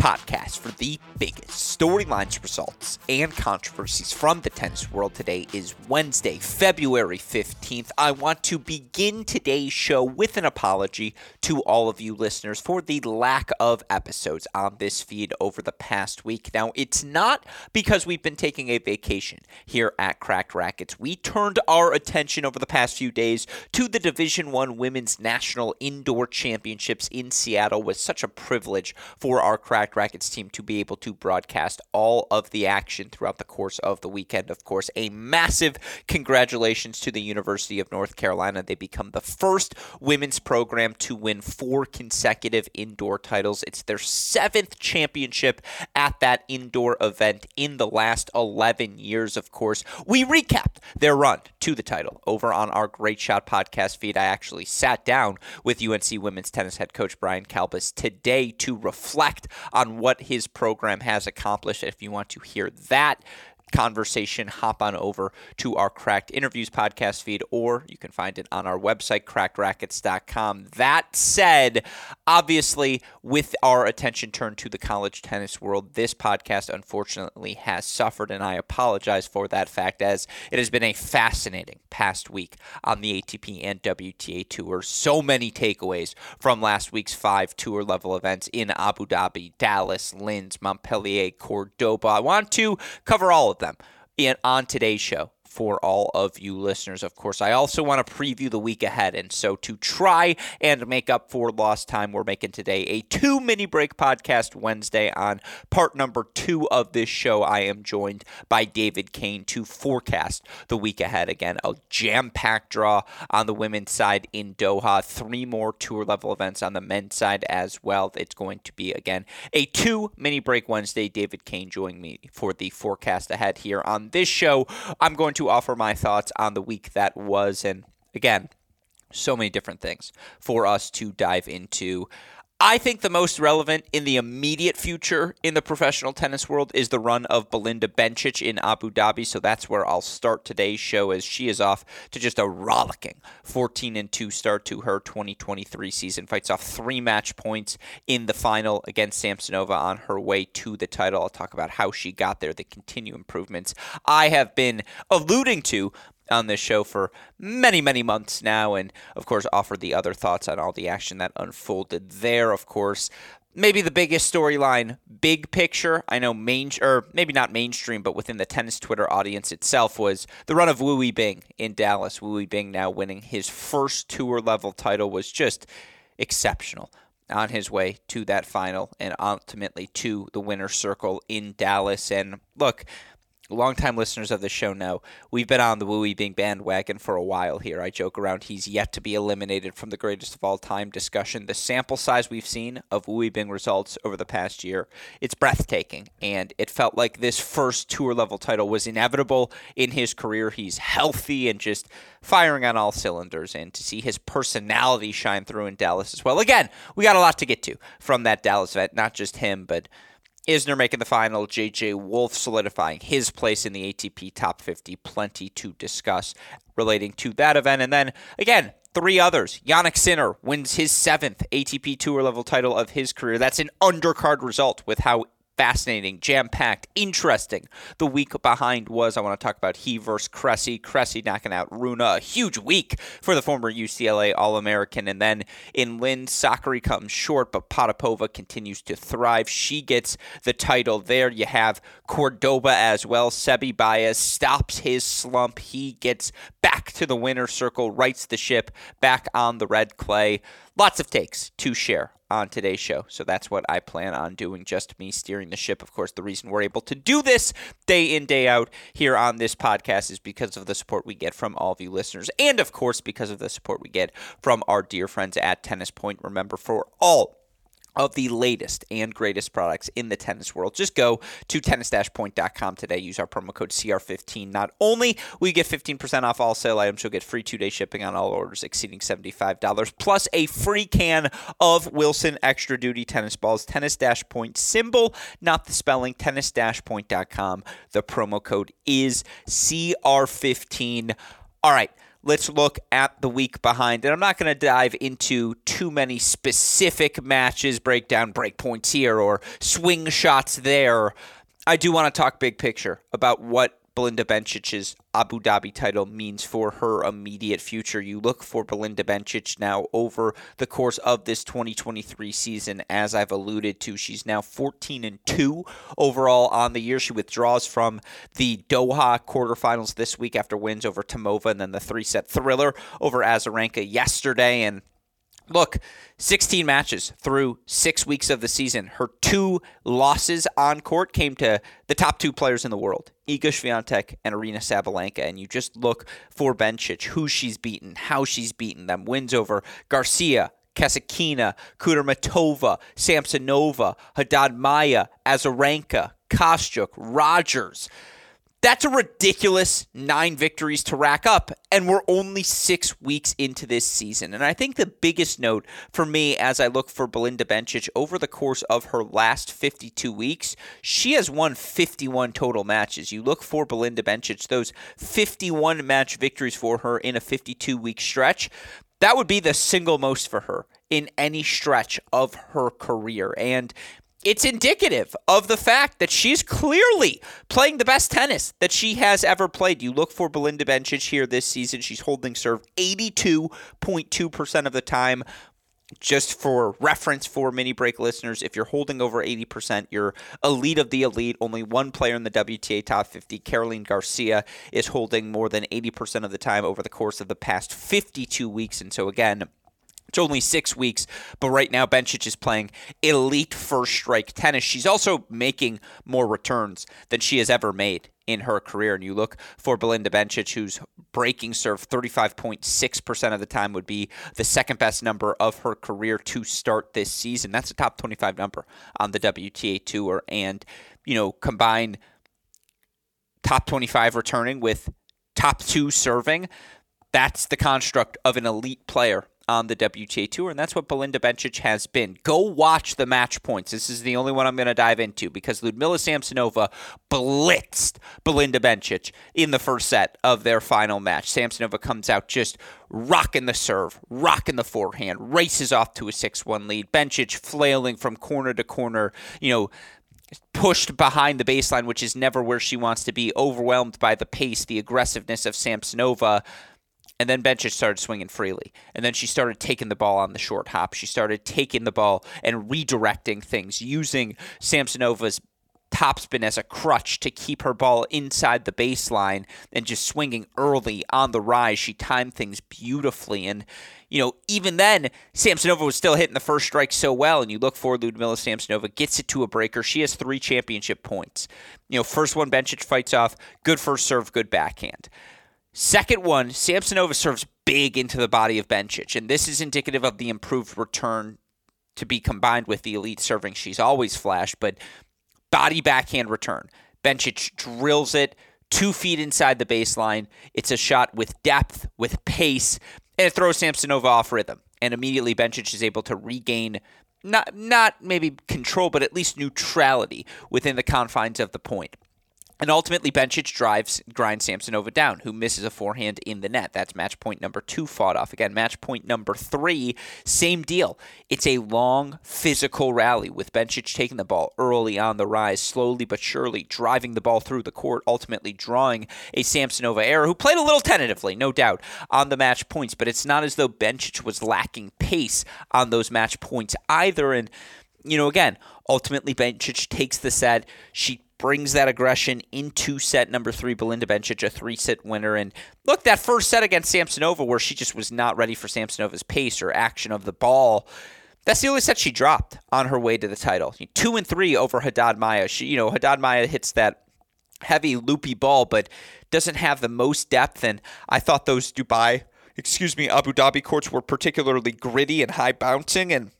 podcast for the biggest storylines, results, and controversies from the tennis world. Today is Wednesday, February 15th. I want to begin today's show with an apology to all of you listeners for the lack of episodes on this feed over the past week. Now, it's not because we've been taking a vacation here at Cracked Racquets. We turned our attention over the past few days to the Division 1 Women's National Indoor Championships in Seattle was such a privilege for our Cracked Racquets team to be able to broadcast all of the action throughout the course of the weekend. Of course, a massive congratulations to the University of North Carolina. They become the first women's program to win four consecutive indoor titles. It's their seventh championship at that indoor event in the last 11 years, of course. We recapped their run to the title over on our Great Shot podcast feed. I actually sat down with UNC women's tennis head coach Brian Kalbas today to reflect on what his program has accomplished. If you want to hear that, conversation, hop on over to our Cracked Interviews podcast feed, or you can find it on our website, crackedracquets.com. That said, obviously, with our attention turned to the college tennis world, this podcast unfortunately has suffered, and I apologize for that fact, as it has been a fascinating past week on the ATP and WTA tours. So many takeaways from last week's five tour level events in Abu Dhabi, Dallas, Linz, Montpellier, Cordoba. I want to cover all of them in, on today's show for all of you listeners. Of course, I also want to preview the week ahead. And so, to try and make up for lost time, we're making today a two mini break podcast Wednesday on part number two of this show. I am joined by David Kane to forecast the week ahead. Again, a jam packed draw on the women's side in Doha, three more tour level events on the men's side as well. It's going to be, again, a two mini break Wednesday. David Kane joining me for the forecast ahead here on this show. I'm going to to offer my thoughts on the week that was. And again, so many different things for us to dive into. I think the most relevant in the immediate future in the professional tennis world is the run of Belinda Bencic in Abu Dhabi. So that's where I'll start today's show as she is off to just a rollicking 14 and 2 start to her 2023 season. Fights off three match points in the final against Samsonova on her way to the title. I'll talk about how she got there, the continued improvements I have been alluding to on this show for many, many months now, and of course, offered the other thoughts on all the action that unfolded there. Of course, maybe the biggest storyline, big picture. I know main or maybe not mainstream, but within the tennis Twitter audience itself was the run of Wu Yibing in Dallas. Wu Yibing now winning his first tour level title was just exceptional on his way to that final and ultimately to the winner's circle in Dallas. And look, longtime listeners of the show know we've been on the Wu Yibing bandwagon for a while here. I joke around he's yet to be eliminated from the greatest of all time discussion. The sample size we've seen of Wu Yibing results over the past year, it's breathtaking. And it felt like this first tour level title was inevitable in his career. He's healthy and just firing on all cylinders. And to see his personality shine through in Dallas as well. Again, we got a lot to get to from that Dallas event, not just him, but Isner making the final, JJ Wolf solidifying his place in the ATP top 50. Plenty to discuss relating to that event. And then again, three others. Jannik Sinner wins his seventh ATP Tour level title of his career. That's an undercard result with how fascinating, jam packed, interesting. The week behind was I want to talk about he versus Cressy. Cressy knocking out Rune. A huge week for the former UCLA All American. And then in Linz, Sakkari comes short, but Potapova continues to thrive. She gets the title there. You have Cordoba as well. Seby Baez stops his slump. He gets back to the winner's circle, rights the ship back on the red clay. Lots of takes to share on today's show. So that's what I plan on doing, just me steering the ship. Of course, the reason we're able to do this day in, day out here on this podcast is because of the support we get from all of you listeners. And of course, because of the support we get from our dear friends at Tennis Point. Remember, for all of the latest and greatest products in the tennis world. Just go to tennis-point.com today. Use our promo code CR15. Not only will you get 15% off all sale items, you'll get free two-day shipping on all orders exceeding $75, plus a free can of Wilson Extra Duty tennis balls. Tennis-point symbol, not the spelling, tennis-point.com. The promo code is CR15. All right, let's look at the week behind. And I'm not going to dive into too many specific matches, break down break points here or swing shots there. I do want to talk big picture about what Belinda Bencic's Abu Dhabi title means for her immediate future. You look for Belinda Bencic now over the course of this 2023 season, as I've alluded to. She's now 14 and 2 overall on the year. She withdraws from the Doha quarterfinals this week after wins over Tomova and then the three set thriller over Azarenka yesterday. And look, 16 matches through six weeks of the season. Her two losses on court came to the top two players in the world, Iga Swiatek and Aryna Sabalenka. And you just look for Bencic, who she's beaten, how she's beaten them. Wins over Garcia, Kasatkina, Kudermetova, Samsonova, Haddad Maia, Azarenka, Kostyuk, Rogers. That's a ridiculous nine victories to rack up, and we're only six weeks into this season. And I think the biggest note for me as I look for Belinda Bencic over the course of her last 52 weeks, she has won 51 total matches. You look for Belinda Bencic, those 51 match victories for her in a 52 week stretch. That would be the single most for her in any stretch of her career. And it's indicative of the fact that she's clearly playing the best tennis that she has ever played. You look for Belinda Bencic here this season. She's holding serve 82.2% of the time. Just for reference for mini break listeners, if you're holding over 80%, you're elite of the elite. Only one player in the WTA top 50, Caroline Garcia, is holding more than 80% of the time over the course of the past 52 weeks. And so, again, it's only six weeks, but right now Bencic is playing elite first strike tennis. She's also making more returns than she has ever made in her career. And you look for Belinda Bencic, who's breaking serve 35.6% of the time, would be the second best number of her career to start this season. That's a top 25 number on the WTA Tour. And, you know, combine top 25 returning with top two serving. That's the construct of an elite player on the WTA Tour, and that's what Belinda Bencic has been. Go watch the match points. This is the only one I'm going to dive into because Ludmila Samsonova blitzed Belinda Bencic in the first set of their final match. Samsonova comes out just rocking the serve, rocking the forehand, races off to a 6 1 lead. Bencic flailing from corner to corner, you know, pushed behind the baseline, which is never where she wants to be, overwhelmed by the pace, the aggressiveness of Samsonova. And then Bencic started swinging freely. And then she started taking the ball on the short hop. She started taking the ball and redirecting things, using Samsonova's topspin as a crutch to keep her ball inside the baseline and just swinging early on the rise. She timed things beautifully. And, you know, even then, Samsonova was still hitting the first strike so well. And you look for Ludmila Samsonova, gets it to a breaker. She has three championship points. You know, first one, Bencic fights off. Good first serve, good backhand. Second one, Samsonova serves big into the body of Bencic, and this is indicative of the improved return to be combined with the elite serving she's always flashed, but body backhand return. Bencic drills it two feet inside the baseline. It's a shot with depth, with pace, and it throws Samsonova off rhythm. And immediately Bencic is able to regain not not maybe control, but at least neutrality within the confines of the point. And ultimately, Bencic drives grinds Samsonova down, who misses a forehand in the net. That's match point number two fought off. Again, match point number three, same deal. It's a long physical rally with Bencic taking the ball early on the rise, slowly but surely driving the ball through the court, ultimately drawing a Samsonova error, who played a little tentatively, no doubt, on the match points. But it's not as though Bencic was lacking pace on those match points either. And you know, again, ultimately Bencic takes the set. She brings that aggression into set number three. Belinda Bencic, a three set winner. And look, that first set against Samsonova, where she just was not ready for Samsonova's pace or action of the ball. That's the only set she dropped on her way to the title. Two and three over Haddad Maia. She, you know, Haddad Maia hits that heavy, loopy ball, but doesn't have the most depth. And I thought those Dubai, excuse me, Abu Dhabi courts were particularly gritty and high bouncing. And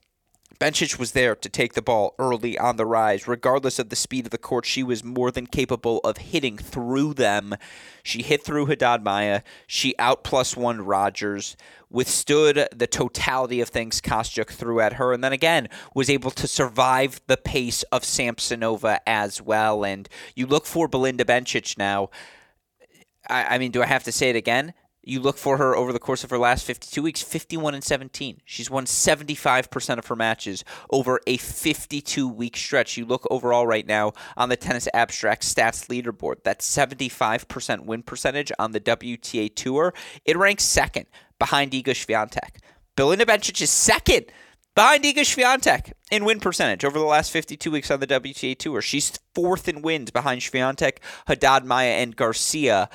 Bencic was there to take the ball early on the rise. Regardless of the speed of the court, she was more than capable of hitting through them. She hit through Haddad Maia. She out plus one Rogers, withstood the totality of things Kostyuk threw at her, and then again was able to survive the pace of Samsonova as well. And you look for Belinda Bencic now. I, I mean, do I have to say it again? You look for her over the course of her last 52 weeks, 51 and 17. She's won 75% of her matches over a 52 week stretch. You look overall right now on the Tennis Abstract Stats leaderboard, that 75% win percentage on the WTA Tour, it ranks second behind Iga Swiatek. Belinda Bencic is second behind Iga Swiatek in win percentage over the last 52 weeks on the WTA Tour. She's fourth in wins behind Swiatek, Haddad Maia, and Garcia.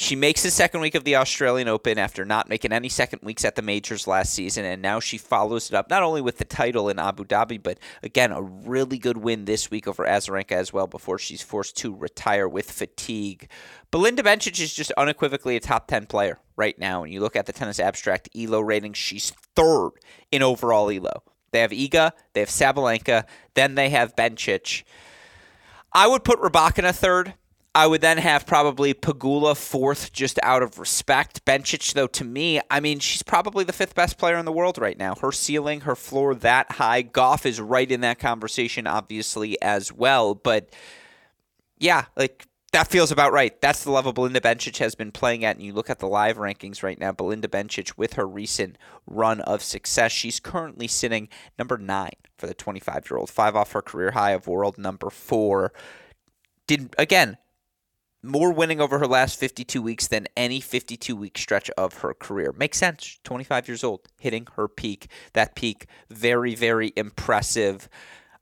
She makes the second week of the Australian Open after not making any second weeks at the majors last season, and now she follows it up not only with the title in Abu Dhabi, but again, a really good win this week over Azarenka as well before she's forced to retire with fatigue. Belinda Bencic is just unequivocally a top 10 player right now. And you look at the tennis abstract ELO rating, she's third in overall ELO. They have Iga, they have Sabalenka, then they have Bencic. I would put Rybakina third. I would then have probably Pegula fourth, just out of respect. Bencic, though, to me, I mean, she's probably the fifth best player in the world right now. Her ceiling, her floor that high. Gauff is right in that conversation, obviously, as well. But yeah, like that feels about right. That's the level Belinda Bencic has been playing at. And you look at the live rankings right now, Belinda Bencic, with her recent run of success, she's currently sitting number nine for the 25 year old, five off her career high of world number four. Did again more winning over her last 52 weeks than any 52 week stretch of her career. Makes sense. 25 years old, hitting her peak. That peak, very, very impressive.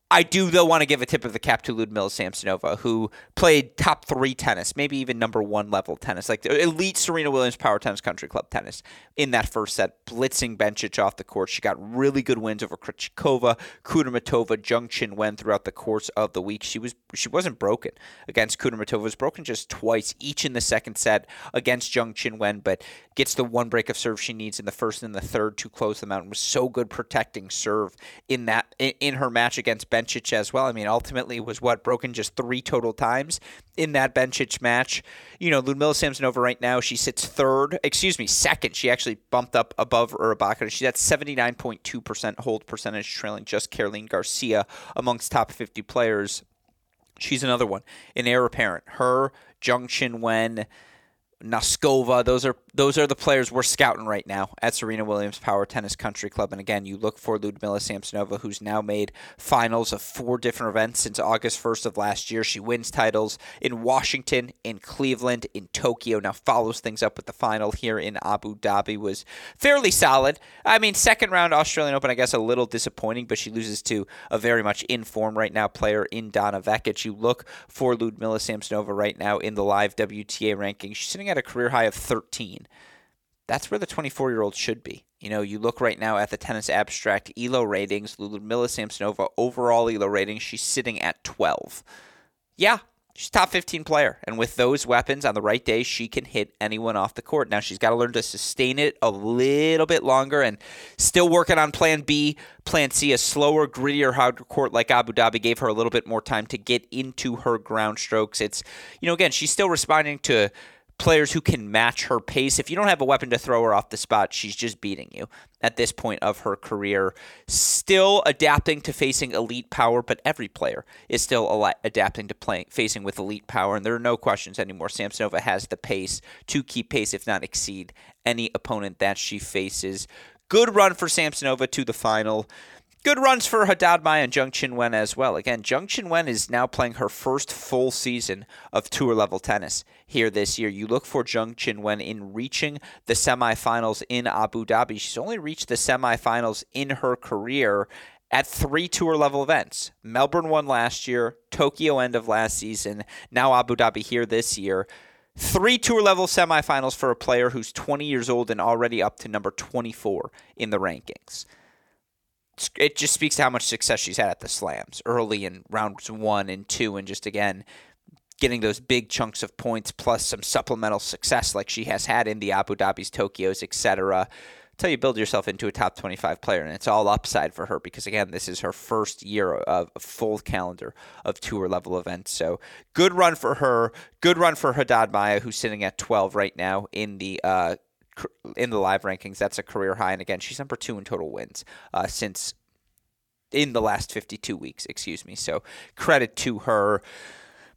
I do, though, want to give a tip of the cap to Ludmila Samsonova, who played top three tennis, maybe even number one level tennis, like elite Serena Williams Power Tennis Country Club tennis in that first set, blitzing Bencic off the court. She got really good wins over Krejcikova, Kudermetova, Zheng Qinwen throughout the course of the week. She was she wasn't broken against Kudermetova. Was broken just twice, each in the second set against Zheng Qinwen, but gets the one break of serve she needs in the first and the third to close them out. And was so good protecting serve in that in her match against. Bencic as well. I mean, ultimately was what broken just three total times in that Bencic match. You know, Ludmila Samsonova right now she sits third, excuse me, second. She actually bumped up above Rybakina. She's at seventy nine point two percent hold percentage, trailing just Caroline Garcia amongst top fifty players. She's another one, an heir apparent. Her, Zheng Qinwen, Noskova. Those are those are the players we're scouting right now at Serena Williams Power Tennis Country Club. And again, you look for Ludmila Samsonova, who's now made finals of four different events since August 1st of last year. She wins titles in Washington, in Cleveland, in Tokyo. Now follows things up with the final here in Abu Dhabi. Was fairly solid. I mean, second round Australian Open, I guess a little disappointing, but she loses to a very much in form right now player in Donna Vekic. You look for Ludmila Samsonova right now in the live WTA rankings. She's sitting sitting at a career high of 13. That's where the 24 year old should be. You know, you look right now at the tennis abstract ELO ratings, Ludmila Samsonova overall ELO ratings, she's sitting at 12. Yeah, she's top 15 player. And with those weapons on the right day, she can hit anyone off the court. Now she's got to learn to sustain it a little bit longer and still working on plan B. Plan C, a slower, grittier, hard court like Abu Dhabi gave her a little bit more time to get into her ground strokes. It's, you know, again, she's still responding to players who can match her pace. If you don't have a weapon to throw her off the spot, she's just beating you at this point of her career. Still adapting to facing elite power, but every player is still adapting to playing facing with elite power, and there are no questions anymore. Samsonova has the pace to keep pace, if not exceed, any opponent that she faces. Good run for Samsonova to the final. Good runs for Haddad Maia and Zheng Qinwen as well. Again, Zheng Qinwen is now playing her first full season of tour level tennis here this year. You look for Zheng Qinwen in reaching the semifinals in Abu Dhabi. She's only reached the semifinals in her career at three tour level events. Melbourne won last year, Tokyo end of last season, now Abu Dhabi here this year. Three tour level semifinals for a player who's 20 years old and already up to number 24 in the rankings it just speaks to how much success she's had at the slams early in rounds one and two, and just again getting those big chunks of points plus some supplemental success like she has had in the Abu Dhabi's, Tokyo's, etc. Until you build yourself into a top 25 player, and it's all upside for her because again, this is her first year of a full calendar of tour level events. So good run for her. Good run for Haddad Maia, who's sitting at 12 right now in the uh, in the live rankings. That's a career high, and again, she's number two in total wins uh, since in the last 52 weeks. Excuse me. So credit to her.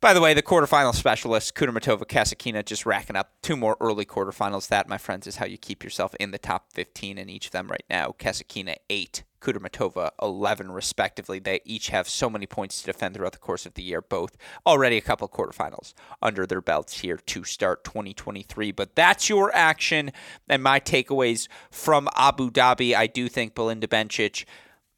By the way, the quarterfinal specialist, Kudermetova Kasatkina, just racking up two more early quarterfinals. That, my friends, is how you keep yourself in the top 15 in each of them right now. Kasatkina, eight. Kudermetova, 11, respectively. They each have so many points to defend throughout the course of the year, both already a couple quarterfinals under their belts here to start 2023. But that's your action and my takeaways from Abu Dhabi. I do think Belinda Bencic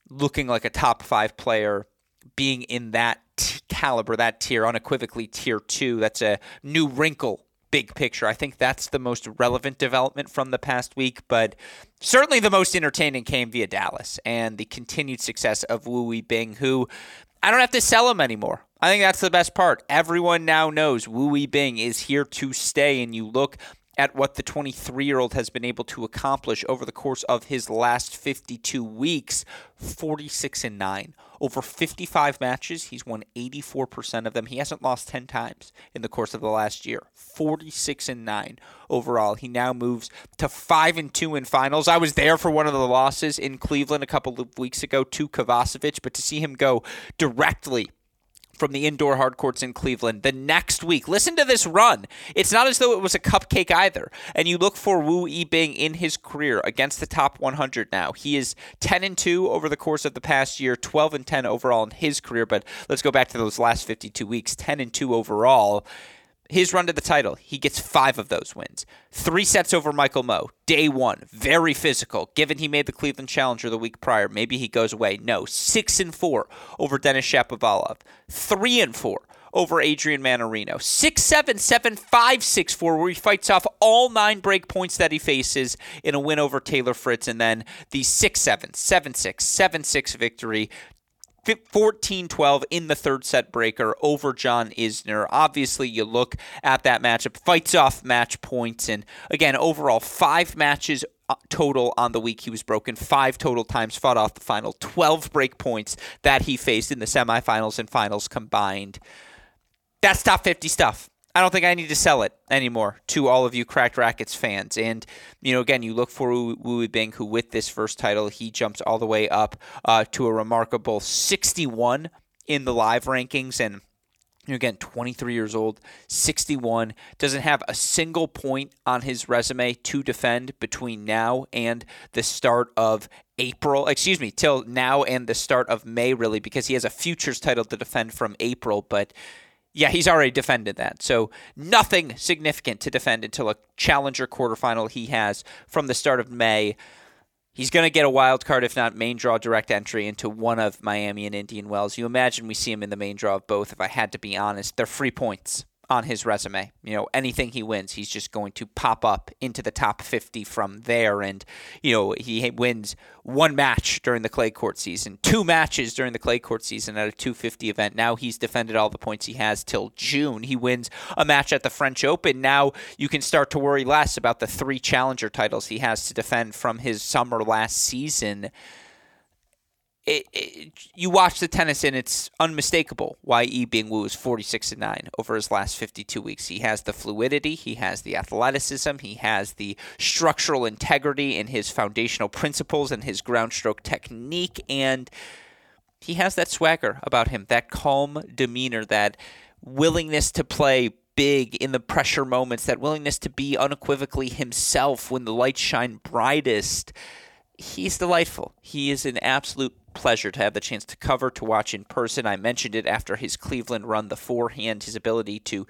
looking like a top five player, being in that t- caliber, that tier, unequivocally tier two. That's a new wrinkle, big picture. I think that's the most relevant development from the past week, but certainly the most entertaining came via Dallas and the continued success of Wu Yibing, who I don't have to sell him anymore. I think that's the best part. Everyone now knows Wu Yibing is here to stay, and you look at what the 23 year old has been able to accomplish over the course of his last 52 weeks 46 and 9 over 55 matches he's won 84% of them. He hasn't lost 10 times in the course of the last year. 46 and 9 overall. He now moves to 5 and 2 in finals. I was there for one of the losses in cleveland a couple of weeks ago to kovacevic but to see him go directly from the indoor hard courts in Cleveland the next week. Listen to this run. It's not as though it was a cupcake either. And you look for Wu Yibing in his career against the top 100 now. He is 10 and 2 over the course of the past year, 12 and 10 overall in his career. But let's go back to those last 52 weeks 10 and 2 overall his run to the title, he gets five of those wins. Three sets over Michael Mmoh, day one, very physical. Given he made the Cleveland Challenger the week prior, maybe he goes away. No, six and four over Denis Shapovalov, three and four over Adrian Mannarino, six seven seven five six four, where he fights off all nine break points that he faces in a win over Taylor Fritz, and then the six seven seven six seven six victory 14 12 in the third set breaker over John Isner. Obviously, you look at that matchup, fights off match points, and again, overall, five matches uh, total on the week he was broken five total times fought off the final 12 break points that he faced in the semifinals and finals combined that's top 50 stuff I don't think I need to sell it anymore to all of you Cracked Racquets fans. And, you know, again, you look for Wu Bing, who with this first title, he jumps all the way up uh, to a remarkable 61 in the live rankings. And, you know, again, 23 years old, 61, doesn't have a single point on his resume to defend between now and the start of April, excuse me, till now and the start of May, really, because he has a futures title to defend from April. But, yeah, he's already defended that. So nothing significant to defend until a challenger quarterfinal he has from the start of May. He's going to get a wild card, if not main draw direct entry into one of Miami and Indian Wells. You imagine we see him in the main draw of both. If I had to be honest, they're free points on his resume. You know, anything he wins, he's just going to pop up into the top 50 from there. And, you know, he wins one match during the clay court season, two matches during the clay court season at a 250 event. Now he's defended all the points he has till June. He wins a match at the French Open. Now you can start to worry less about the three challenger titles he has to defend from his summer last season it, it, you watch the tennis and it's unmistakable why Yibing Wu is 46 and 9 over his last 52 weeks. He has the fluidity, he has the athleticism, he has the structural integrity in his foundational principles and his ground stroke technique and he has that swagger about him, that calm demeanor, that willingness to play big in the pressure moments, that willingness to be unequivocally himself when the lights shine brightest. He's delightful. He is an absolute pleasure to have the chance to cover, to watch in person. I mentioned it after his Cleveland run, the forehand, his ability to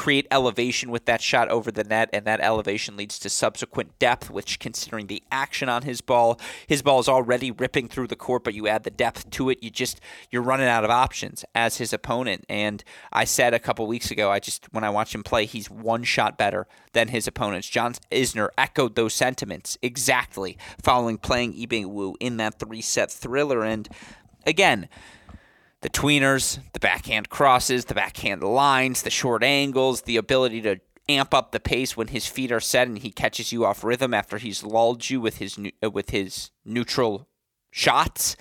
create elevation with that shot over the net, and that elevation leads to subsequent depth, which, considering the action on his ball, his ball is already ripping through the court, but you add the depth to it, you just you're running out of options as his opponent. And I said a couple weeks ago, I just when I watch him play, he's one shot better than his opponents. John Isner echoed those sentiments exactly following playing Yibing Wu in that three set thriller, and again the tweeners, the backhand crosses, the backhand lines, the short angles, the ability to amp up the pace when his feet are set and he catches you off rhythm after he's lulled you with his uh, with his neutral shots.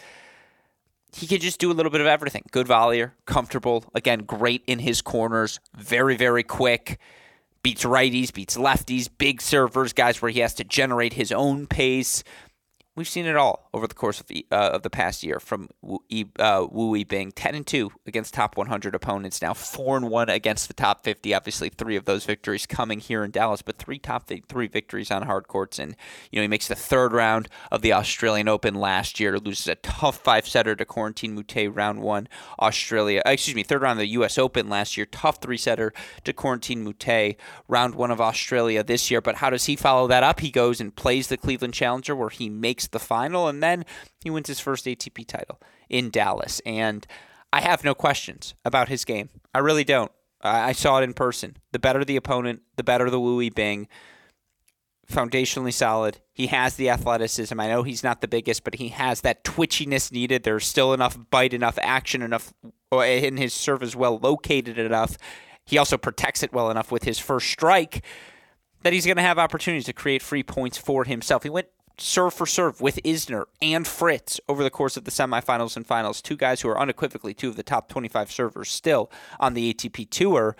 He can just do a little bit of everything. Good volleyer, comfortable, again, great in his corners, very very quick. Beats righties, beats lefties, big servers, guys where he has to generate his own pace we've seen it all over the course of, uh, of the past year from Wu, uh, Wu Yibing 10 and 2 against top 100 opponents now 4 and 1 against the top 50 obviously 3 of those victories coming here in Dallas but 3 top 3 victories on hard courts. And you know he makes the third round of the Australian Open last year loses a tough 5 setter to Corentin Moutet round 1 Australia uh, excuse me third round of the US Open last year tough 3 setter to Corentin Moutet round 1 of Australia this year. But how does he follow that up? He goes and plays the Cleveland Challenger where he makes the final, and then he wins his first ATP title in Dallas. And I have no questions about his game. I really don't. I saw it in person. The better the opponent, the better the Wu Bing. Foundationally solid. He has the athleticism. I know he's not the biggest, but he has that twitchiness needed. There's still enough bite, enough action, enough uh, in his serve is well, located enough. He also protects it well enough with his first strike that he's going to have opportunities to create free points for himself. He went serve for serve with Isner and Fritz over the course of the semifinals and finals. Two guys who are unequivocally two of the top 25 servers still on the ATP Tour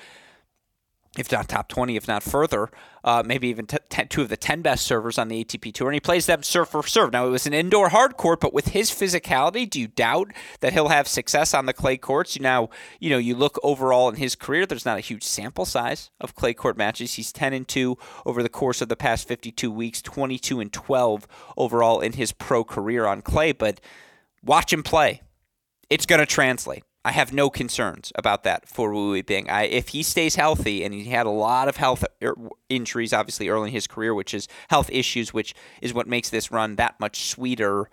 if not top 20, if not further, uh, maybe even t- t- two of the 10 best servers on the ATP Tour. And he plays them serve for serve. Now, it was an indoor hard court, but with his physicality, do you doubt that he'll have success on the clay courts? Now, you know, you look overall in his career, there's not a huge sample size of clay court matches. He's 10 and 2 over the course of the past 52 weeks, 22 and 12 overall in his pro career on clay. But watch him play. It's going to translate. I have no concerns about that for Wu Yibing. I, if he stays healthy, and he had a lot of health er, injuries, obviously early in his career, which is health issues, which is what makes this run that much sweeter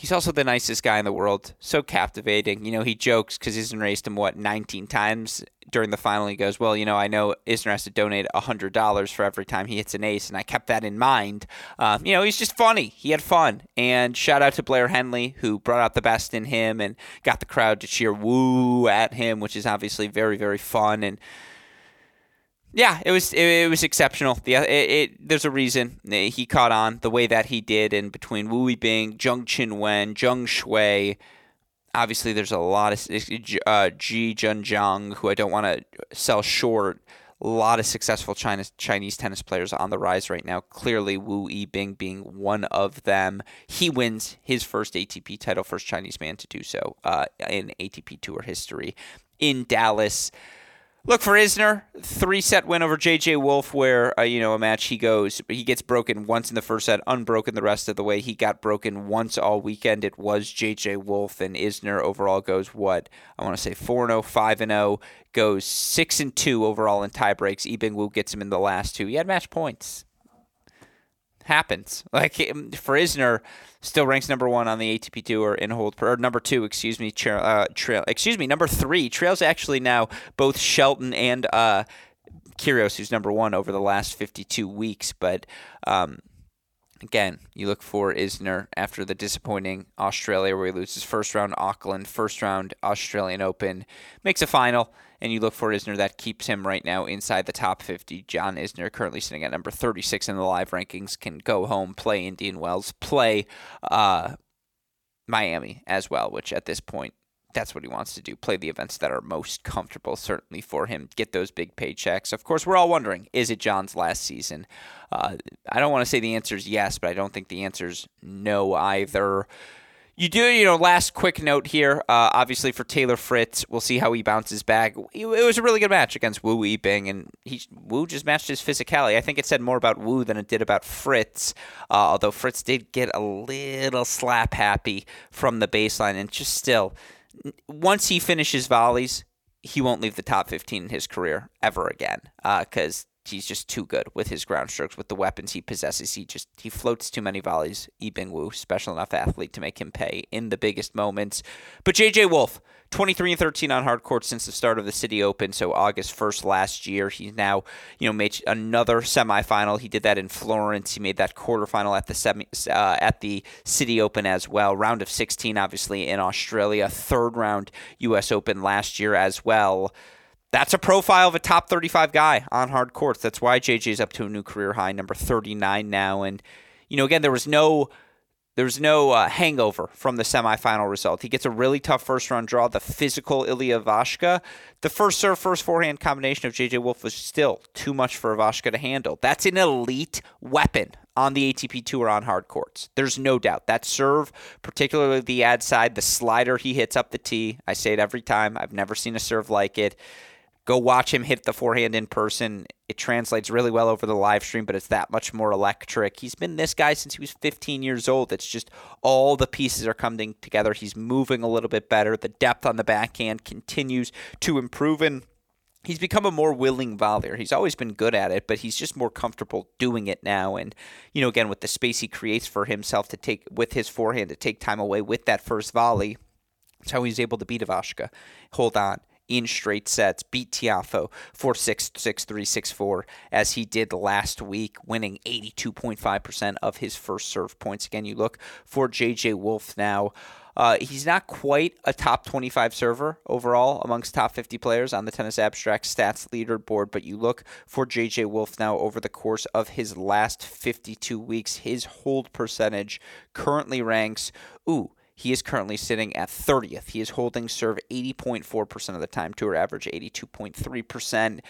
He's also the nicest guy in the world. So captivating. You know, he jokes because Isner raced him, what, 19 times during the final. He goes, Well, you know, I know Isner has to donate $100 for every time he hits an ace, and I kept that in mind. Um, you know, he's just funny. He had fun. And shout out to Blair Henley, who brought out the best in him and got the crowd to cheer woo at him, which is obviously very, very fun. And yeah, it was it, it was exceptional. The it, it, there's a reason he caught on the way that he did, and between Wu Yibing, Zheng Qinwen, Zheng Shuai, obviously there's a lot of uh, Ji Junjiang, who I don't want to sell short. A lot of successful China, Chinese tennis players on the rise right now. Clearly, Wu Yibing being one of them. He wins his first ATP title, first Chinese man to do so uh, in ATP Tour history in Dallas. Look for Isner, three set win over JJ Wolf, where uh, you know a match he goes, he gets broken once in the first set, unbroken the rest of the way. He got broken once all weekend. It was JJ Wolf, and Isner overall goes what I want to say 4 0, 5 0, goes 6 and 2 overall in tie breaks. Yibing Wu gets him in the last two. He had match points. Happens. Like for Isner, still ranks number one on the ATP Tour in hold or number two, excuse me, trail, uh, trail, excuse me, number three. Trails actually now both Shelton and uh, Kyrgios, who's number one over the last 52 weeks. But um, again, you look for Isner after the disappointing Australia where he loses first round Auckland, first round Australian Open, makes a final and you look for Isner, that keeps him right now inside the top 50. John Isner, currently sitting at number 36 in the live rankings, can go home, play Indian Wells, play uh, Miami as well, which at this point, that's what he wants to do. Play the events that are most comfortable, certainly for him. Get those big paychecks. Of course, we're all wondering is it John's last season? Uh, I don't want to say the answer is yes, but I don't think the answer is no either. You do, you know, last quick note here. Uh, obviously, for Taylor Fritz, we'll see how he bounces back. It was a really good match against Wu Yibing, and he Wu just matched his physicality. I think it said more about Wu than it did about Fritz, uh, although Fritz did get a little slap happy from the baseline, and just still, once he finishes volleys, he won't leave the top 15 in his career ever again because uh, he's just too good with his ground strokes, with the weapons he possesses. He just he floats too many volleys. Yibing Wu, special enough athlete to make him pay in the biggest moments. But JJ Wolf, 23 and 13 on hard court since the start of the City Open, so August 1st last year. He's now, you know, made another semifinal. He did that in Florence. He made that quarterfinal at the semi uh, at the City Open as well. Round of 16 obviously in Australia, third round US Open last year as well that's a profile of a top 35 guy on hard courts. That's why JJ's up to a new career high, number 39 now. And, you know, again, there was no. There was no uh, hangover from the semifinal result. He gets a really tough first round draw. The physical Ilya Ivashka. The first serve, first forehand combination of JJ Wolf was still too much for Ivashka to handle. That's an elite weapon on the ATP Tour on hard courts. There's no doubt. That serve, particularly the ad side, the slider he hits up the tee. I say it every time. I've never seen a serve like it. Go watch him hit the forehand in person. It translates really well over the live stream, but it's that much more electric. He's been this guy since he was 15 years old. It's just all the pieces are coming together. He's moving a little bit better. The depth on the backhand continues to improve. And he's become a more willing volleyer. He's always been good at it, but he's just more comfortable doing it now. And, you know, again, with the space he creates for himself to take with his forehand to take time away with that first volley, that's how he's able to beat Ivashka. Hold on in straight sets, beat Tiafoe 4 6 6 3 6 4, as he did last week, winning 82.5% of his first serve points. Again, you look for JJ Wolf now. Uh, he's not quite a top 25 server overall amongst top 50 players on the Tennis Abstract stats leaderboard, but you look for JJ Wolf now over the course of his last 52 weeks. His hold percentage currently ranks, ooh, he is currently sitting at 30th. He is holding serve 80.4% of the time, tour average 82.3%.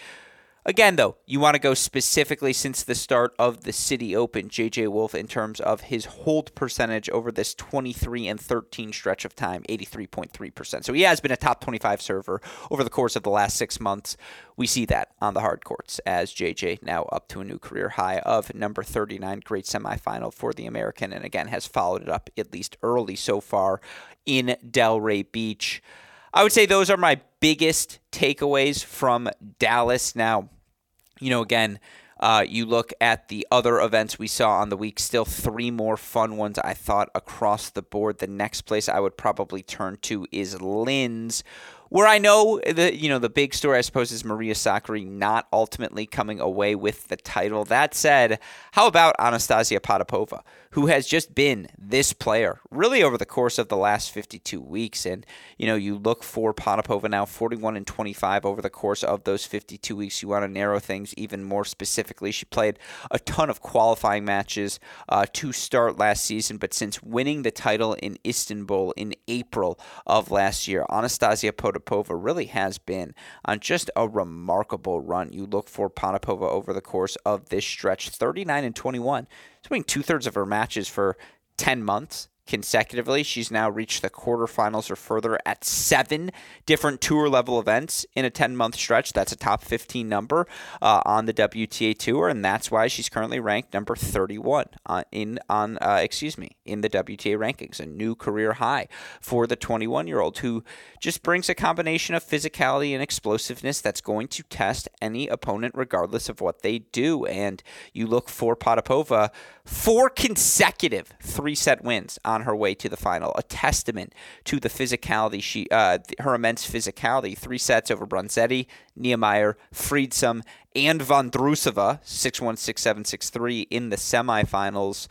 Again, though, you want to go specifically since the start of the City Open, JJ Wolf, in terms of his hold percentage over this 23 and 13 stretch of time, 83.3%. So he has been a top 25 server over the course of the last six months. We see that on the hard courts as JJ now up to a new career high of number 39, great semifinal for the American, and again has followed it up at least early so far in Delray Beach. I would say those are my biggest takeaways from Dallas. Now, you know, again, uh, you look at the other events we saw on the week, still three more fun ones, I thought, across the board. The next place I would probably turn to is Linz, where I know the you know the big story I suppose is Maria Sakkari not ultimately coming away with the title. That said, how about Anastasia Potapova, who has just been this player really over the course of the last 52 weeks? And you know you look for Potapova now 41 and 25 over the course of those 52 weeks. You want to narrow things even more specifically. She played a ton of qualifying matches uh, to start last season, but since winning the title in Istanbul in April of last year, Anastasia Potapova Potapova really has been on just a remarkable run. You look for Potapova over the course of this stretch 39 and 21. She's winning two thirds of her matches for 10 months consecutively. She's now reached the quarterfinals or further at seven different tour level events in a 10 month stretch. That's a top 15 number uh, on the WTA tour, and that's why she's currently ranked number 31 on, in on uh, excuse me in the WTA rankings, a new career high for the 21 year old who just brings a combination of physicality and explosiveness that's going to test any opponent regardless of what they do. And you look for Potapova four consecutive three set wins on her way to the final, a testament to the physicality she uh, her immense physicality. Three sets over Bronzetti, Niemeier, Friedsam, and Vondrousova, six one six seven six three in the semifinals.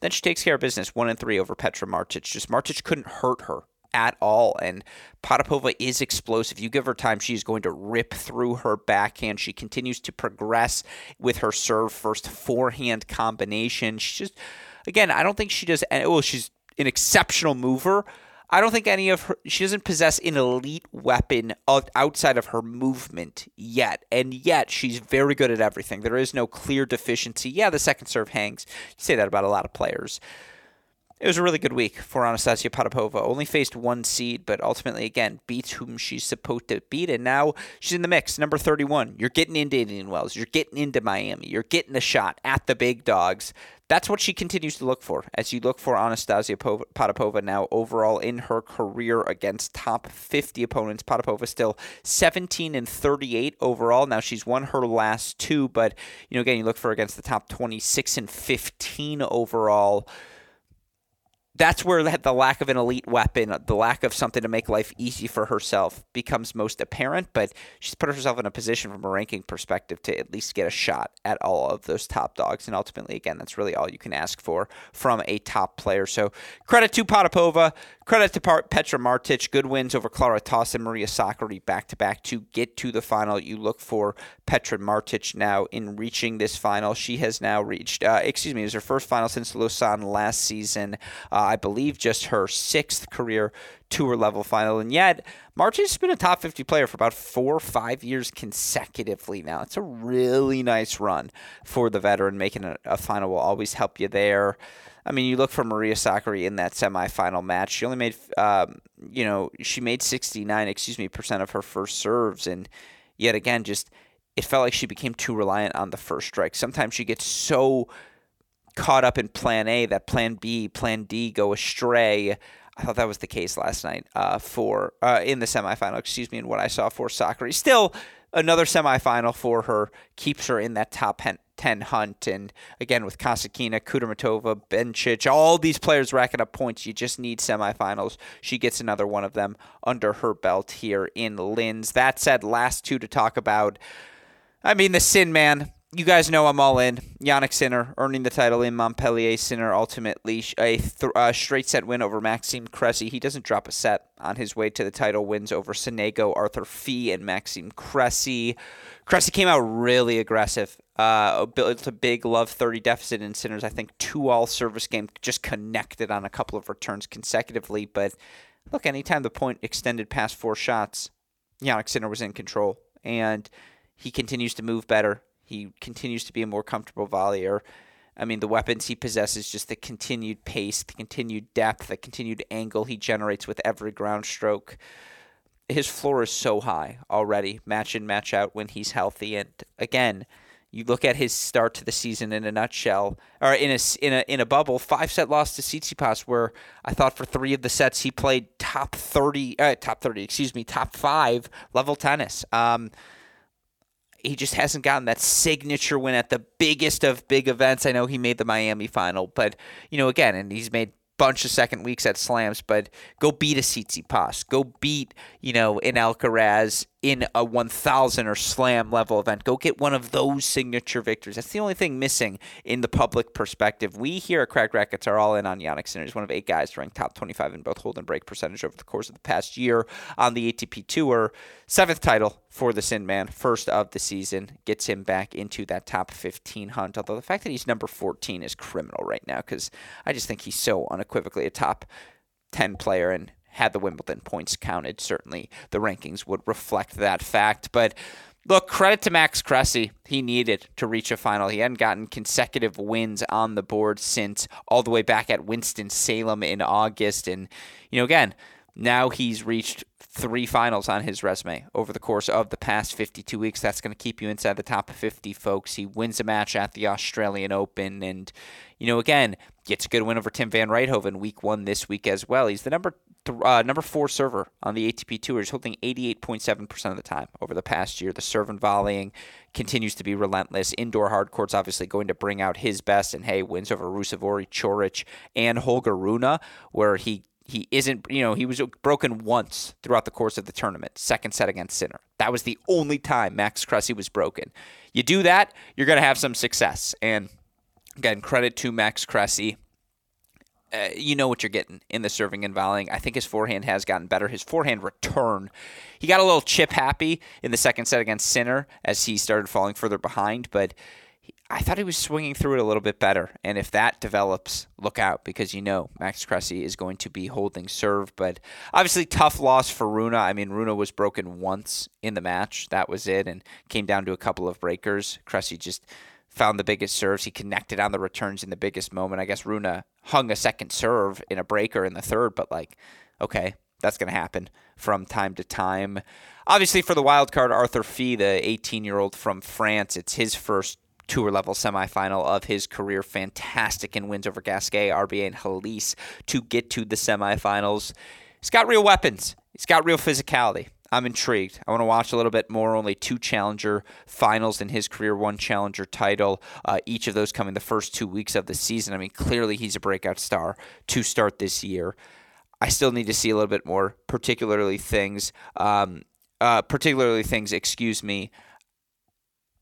Then she takes care of business, one and three over Petra Martic. Just Martic couldn't hurt her at all. And Potapova is explosive. You give her time, she's going to rip through her backhand. She continues to progress with her serve first forehand combination. She's just, again, I don't think she does. Well, she's an exceptional mover. I don't think any of her, she doesn't possess an elite weapon outside of her movement yet. And yet, she's very good at everything. There is no clear deficiency. Yeah, the second serve hangs. You say that about a lot of players it was a really good week for Anastasia Potapova. Only faced one seed, but ultimately, again, beats whom she's supposed to beat. And now she's in the mix, number 31. You're getting into Indian Wells. You're getting into Miami. You're getting a shot at the big dogs. That's what she continues to look for as you look for Anastasia Potapova now overall in her career against top 50 opponents. Potapova still 17 and 38 overall. Now she's won her last two, but you know again you look for against the top 26 and 15 overall that's where the lack of an elite weapon, the lack of something to make life easy for herself becomes most apparent. But she's put herself in a position from a ranking perspective to at least get a shot at all of those top dogs. And ultimately, again, that's really all you can ask for from a top player. So credit to Potapova, credit to Petra Martic. Good wins over Clara Tauson and Maria Sakkari back to back to get to the final. You look for Petra Martic now in reaching this final. She has now reached, uh, excuse me, it was her first final since Lausanne last season. Uh, I believe just her sixth career tour level final. And yet, Martic has been a top 50 player for about four or five years consecutively now. It's a really nice run for the veteran. Making a, a final will always help you there. I mean, you look for Maria Sakkari in that semifinal match. She only made, um, you know, she made 69, excuse me, percent of her first serves. And yet again, just it felt like she became too reliant on the first strike. Sometimes she gets so caught up in plan A that plan B, plan D go astray. I thought that was the case last night uh, for uh, in the semifinal. Excuse me, and what I saw for Sakkari. Still, another semifinal for her keeps her in that top 10 hunt. And again, with Kasatkina, Kudermetova, Bencic, all these players racking up points. You just need semifinals. She gets another one of them under her belt here in Linz. That said, last two to talk about. I mean, the Sin Man you guys know I'm all in. Jannik Sinner earning the title in Montpellier. Sinner ultimately a th- uh, straight set win over Maxime Cressy. He doesn't drop a set on his way to the title. Wins over Sonego, Arthur Fils, and Maxime Cressy. Cressy came out really aggressive. Uh, it's a big love 30 deficit in Sinner's. I think two all service game just connected on a couple of returns consecutively. But look, anytime the point extended past four shots, Jannik Sinner was in control. And he continues to move better he continues to be a more comfortable volleyer. I mean, the weapons he possesses, just the continued pace, the continued depth, the continued angle he generates with every ground stroke. His floor is so high already, match in, match out when he's healthy. And again, you look at his start to the season in a nutshell, or in a in a in a bubble, five set loss to Tsitsipas, where I thought for three of the sets he played top thirty, uh, top thirty, excuse me, top five level tennis. Um, he just hasn't gotten that signature win at the biggest of big events. I know he made the Miami final, but you know, again, and he's made bunch of second weeks at slams, but go beat a Tsitsipas. Go beat, you know, an Alcaraz in a 1000 or slam level event. Go get one of those signature victories. That's the only thing missing in the public perspective. We here at Cracked Racquets are all in on Jannik Sinner. He's one of eight guys ranked top 25 in both hold and break percentage over the course of the past year on the ATP Tour. Seventh title for the Sin Man, first of the season, gets him back into that top 15 hunt. Although the fact that he's number 14 is criminal right now because I just think he's so unequivocally a top 10 player and had the Wimbledon points counted, certainly the rankings would reflect that fact. But look, credit to Max Cressy. He needed to reach a final. He hadn't gotten consecutive wins on the board since all the way back at Winston-Salem in August. And, you know, again, now he's reached three finals on his resume over the course of the past 52 weeks. That's going to keep you inside the top 50, folks. He wins a match at the Australian Open. And, you know, again, gets a good win over Tim Van Rijthoven week one this week as well. He's the number th- uh, number four server on the ATP Tour. He's holding 88.7% of the time over the past year. The serve volleying continues to be relentless. Indoor hard courts obviously going to bring out his best. And hey, wins over Ruusuvuori, Coric, and Holger Rune, where he he isn't, you know, he was broken once throughout the course of the tournament, second set against Sinner. That was the only time Max Cressy was broken. You do that, you're going to have some success. And again, credit to Max Cressy. Uh, you know what you're getting in the serving and volleying. I think his forehand has gotten better. His forehand return, he got a little chip happy in the second set against Sinner as he started falling further behind, but I thought he was swinging through it a little bit better. And if that develops, look out because you know Max Cressy is going to be holding serve. But obviously, tough loss for Rune. I mean, Rune was broken once in the match. That was it, and came down to a couple of breakers. Cressy just found the biggest serves. He connected on the returns in the biggest moment. I guess Rune hung a second serve in a breaker in the third, but like, okay, that's going to happen from time to time. Obviously, for the wild card, Arthur Fils, the 18 year old from France, it's his first tour level semifinal of his career. Fantastic in wins over Gasquet, RBA, and Halys to get to the semifinals. He's got real weapons. He's got real physicality. I'm intrigued. I want to watch a little bit more. Only two challenger finals in his career, one challenger title. Uh, each of those coming the first two weeks of the season. I mean, clearly he's a breakout star to start this year. I still need to see a little bit more, particularly things, um, uh, particularly things, excuse me,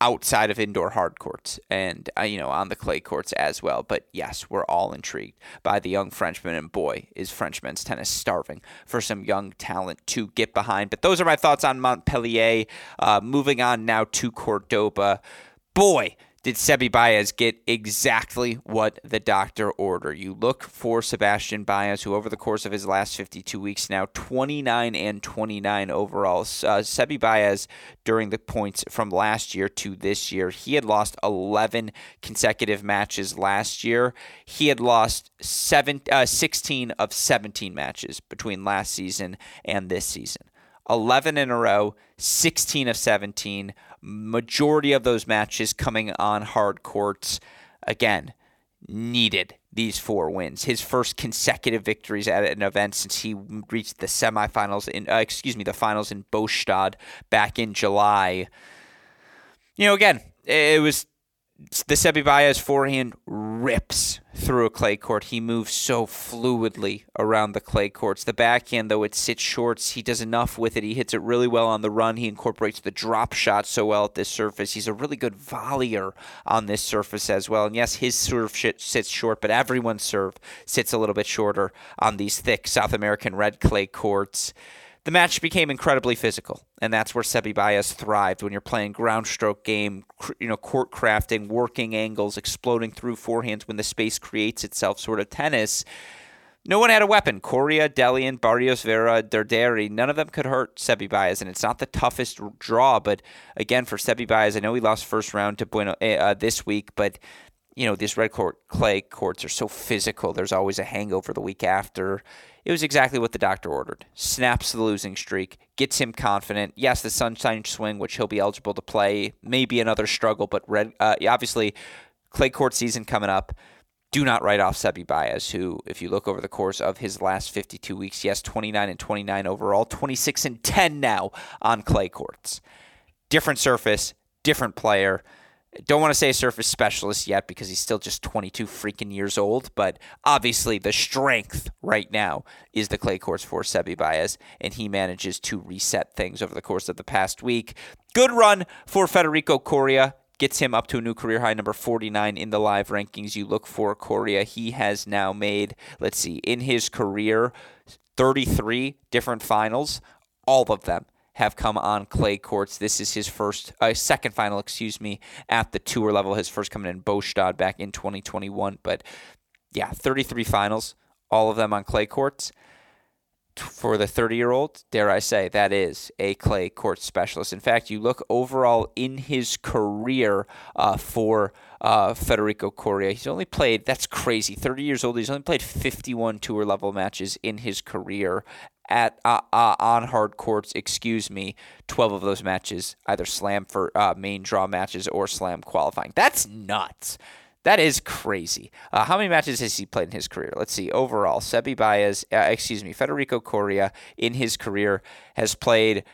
outside of indoor hard courts and uh, you know on the clay courts as well. But yes we're all intrigued by the young frenchman and boy is french men's tennis starving for some young talent to get behind. But those are my thoughts on montpellier. Uh, moving on now to cordoba. Boy did Sebi Baez get exactly what the doctor ordered? You look for Sebastian Baez, who over the course of his last 52 weeks now 29 and 29 overall. Uh, Sebi Baez during the points from last year to this year, he had lost 11 consecutive matches last year. He had lost seven, uh, 16 of 17 matches between last season and this season. 11 in a row, 16 of 17 majority of those matches coming on hard courts. Again, needed these four wins. His first consecutive victories at an event since he reached the semifinals in, uh, excuse me, the finals in Båstad back in July. You know, again, it was the Sebi Baez forehand rips through a clay court. He moves so fluidly around the clay courts. The backhand, though it sits shorts, he does enough with it. He hits it really well on the run. He incorporates the drop shot so well at this surface. He's a really good volleyer on this surface as well. And yes, his serve sits short, but everyone's serve sits a little bit shorter on these thick South American red clay courts. The match became incredibly physical, and that's where Sebi Baez thrived when you're playing ground stroke game, you know, court crafting, working angles, exploding through forehands when the space creates itself sort of tennis. No one had a weapon. Coria, Dellien, Barrios Vera, Derderi, none of them could hurt Sebi Baez, and it's not the toughest draw. But again, for Sebi Baez, I know he lost first round to Bueno eh, uh, this week, but you know these red court clay courts are so physical. There's always a hangover the week after. It was exactly what the doctor ordered. Snaps the losing streak, gets him confident. Yes, the sunshine swing, which he'll be eligible to play, may be another struggle, but red, uh, obviously, clay court season coming up. Do not write off Sebi Baez, who, if you look over the course of his last 52 weeks, yes, 29 and 29 overall, 26 and 10 now on clay courts. Different surface, different player. Don't want to say a surface specialist yet because he's still just 22 freaking years old, but obviously the strength right now is the clay courts for Sebi Baez, and he manages to reset things over the course of the past week. Good run for Federico Coria. Gets him up to a new career high, number 49 in the live rankings. You look for Coria. He has now made, let's see, in his career, 33 different finals, all of them have come on clay courts. This is his first, uh, second final, excuse me, at the tour level. His first coming in Båstad back in 2021. But yeah, 33 finals, all of them on clay courts. For the 30 year old, dare I say, that is a clay court specialist. In fact, you look overall in his career uh, for uh, Federico Coria. He's only played, that's crazy, 30 years old. He's only played 51 tour level matches in his career at uh, uh, on hard courts, excuse me, 12 of those matches either slam for uh, main draw matches or slam qualifying. That's nuts. That is crazy. Uh, how many matches has he played in his career? Let's see. Overall, Sebi Baez, uh, excuse me, Federico Coria in his career has played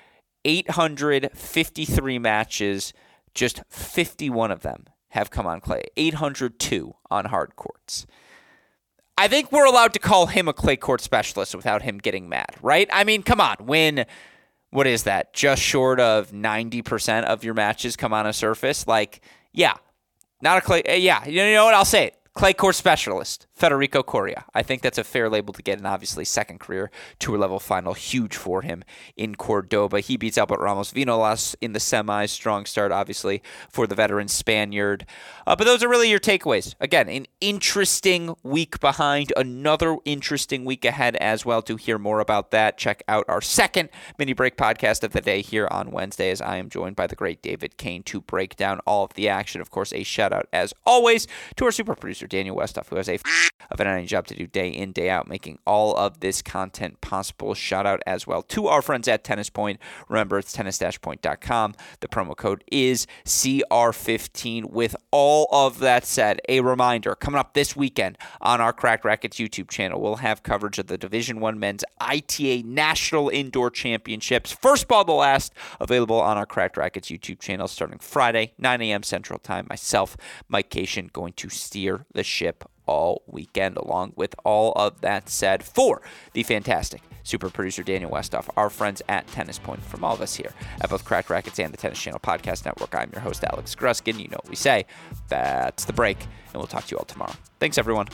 853 matches. Just 51 of them have come on clay. 802 on hard courts. I think we're allowed to call him a clay court specialist without him getting mad, right? I mean, come on. When, what is that? Just short of 90% of your matches come on a surface? Like, yeah, not a clay. Eh, yeah, you know what? I'll say it. Clay court specialist, Federico Coria. I think that's a fair label to get, and obviously second career tour level final, huge for him in Cordoba. He beats Albert Ramos Vinolas in the semis. Strong start, obviously, for the veteran Spaniard. Uh, but those are really your takeaways. Again, an interesting week behind, another interesting week ahead as well. To hear more about that, check out our second mini break podcast of the day here on Wednesday, as I am joined by the great David Kane to break down all of the action. Of course, a shout out as always to our super producer. Daniel Westoff, who has a of an editing job to do day in, day out, making all of this content possible. Shout out as well to our friends at Tennis Point. Remember, it's tennis-point.com. The promo code is CR15. With all of that said, a reminder coming up this weekend on our Cracked Racquets YouTube channel, we'll have coverage of the Division One Men's ITA National Indoor Championships. First ball, the last, available on our Cracked Racquets YouTube channel starting Friday, 9 a.m. Central Time. Myself, Mike Cation, going to steer the ship all weekend, along with all of that said for the fantastic super producer Daniel Westoff, our friends at Tennis Point, from all of us here at both Cracked Racquets and the Tennis Channel Podcast Network. I'm your host, Alex Gruskin. You know what we say. That's the break, and we'll talk to you all tomorrow. Thanks, everyone.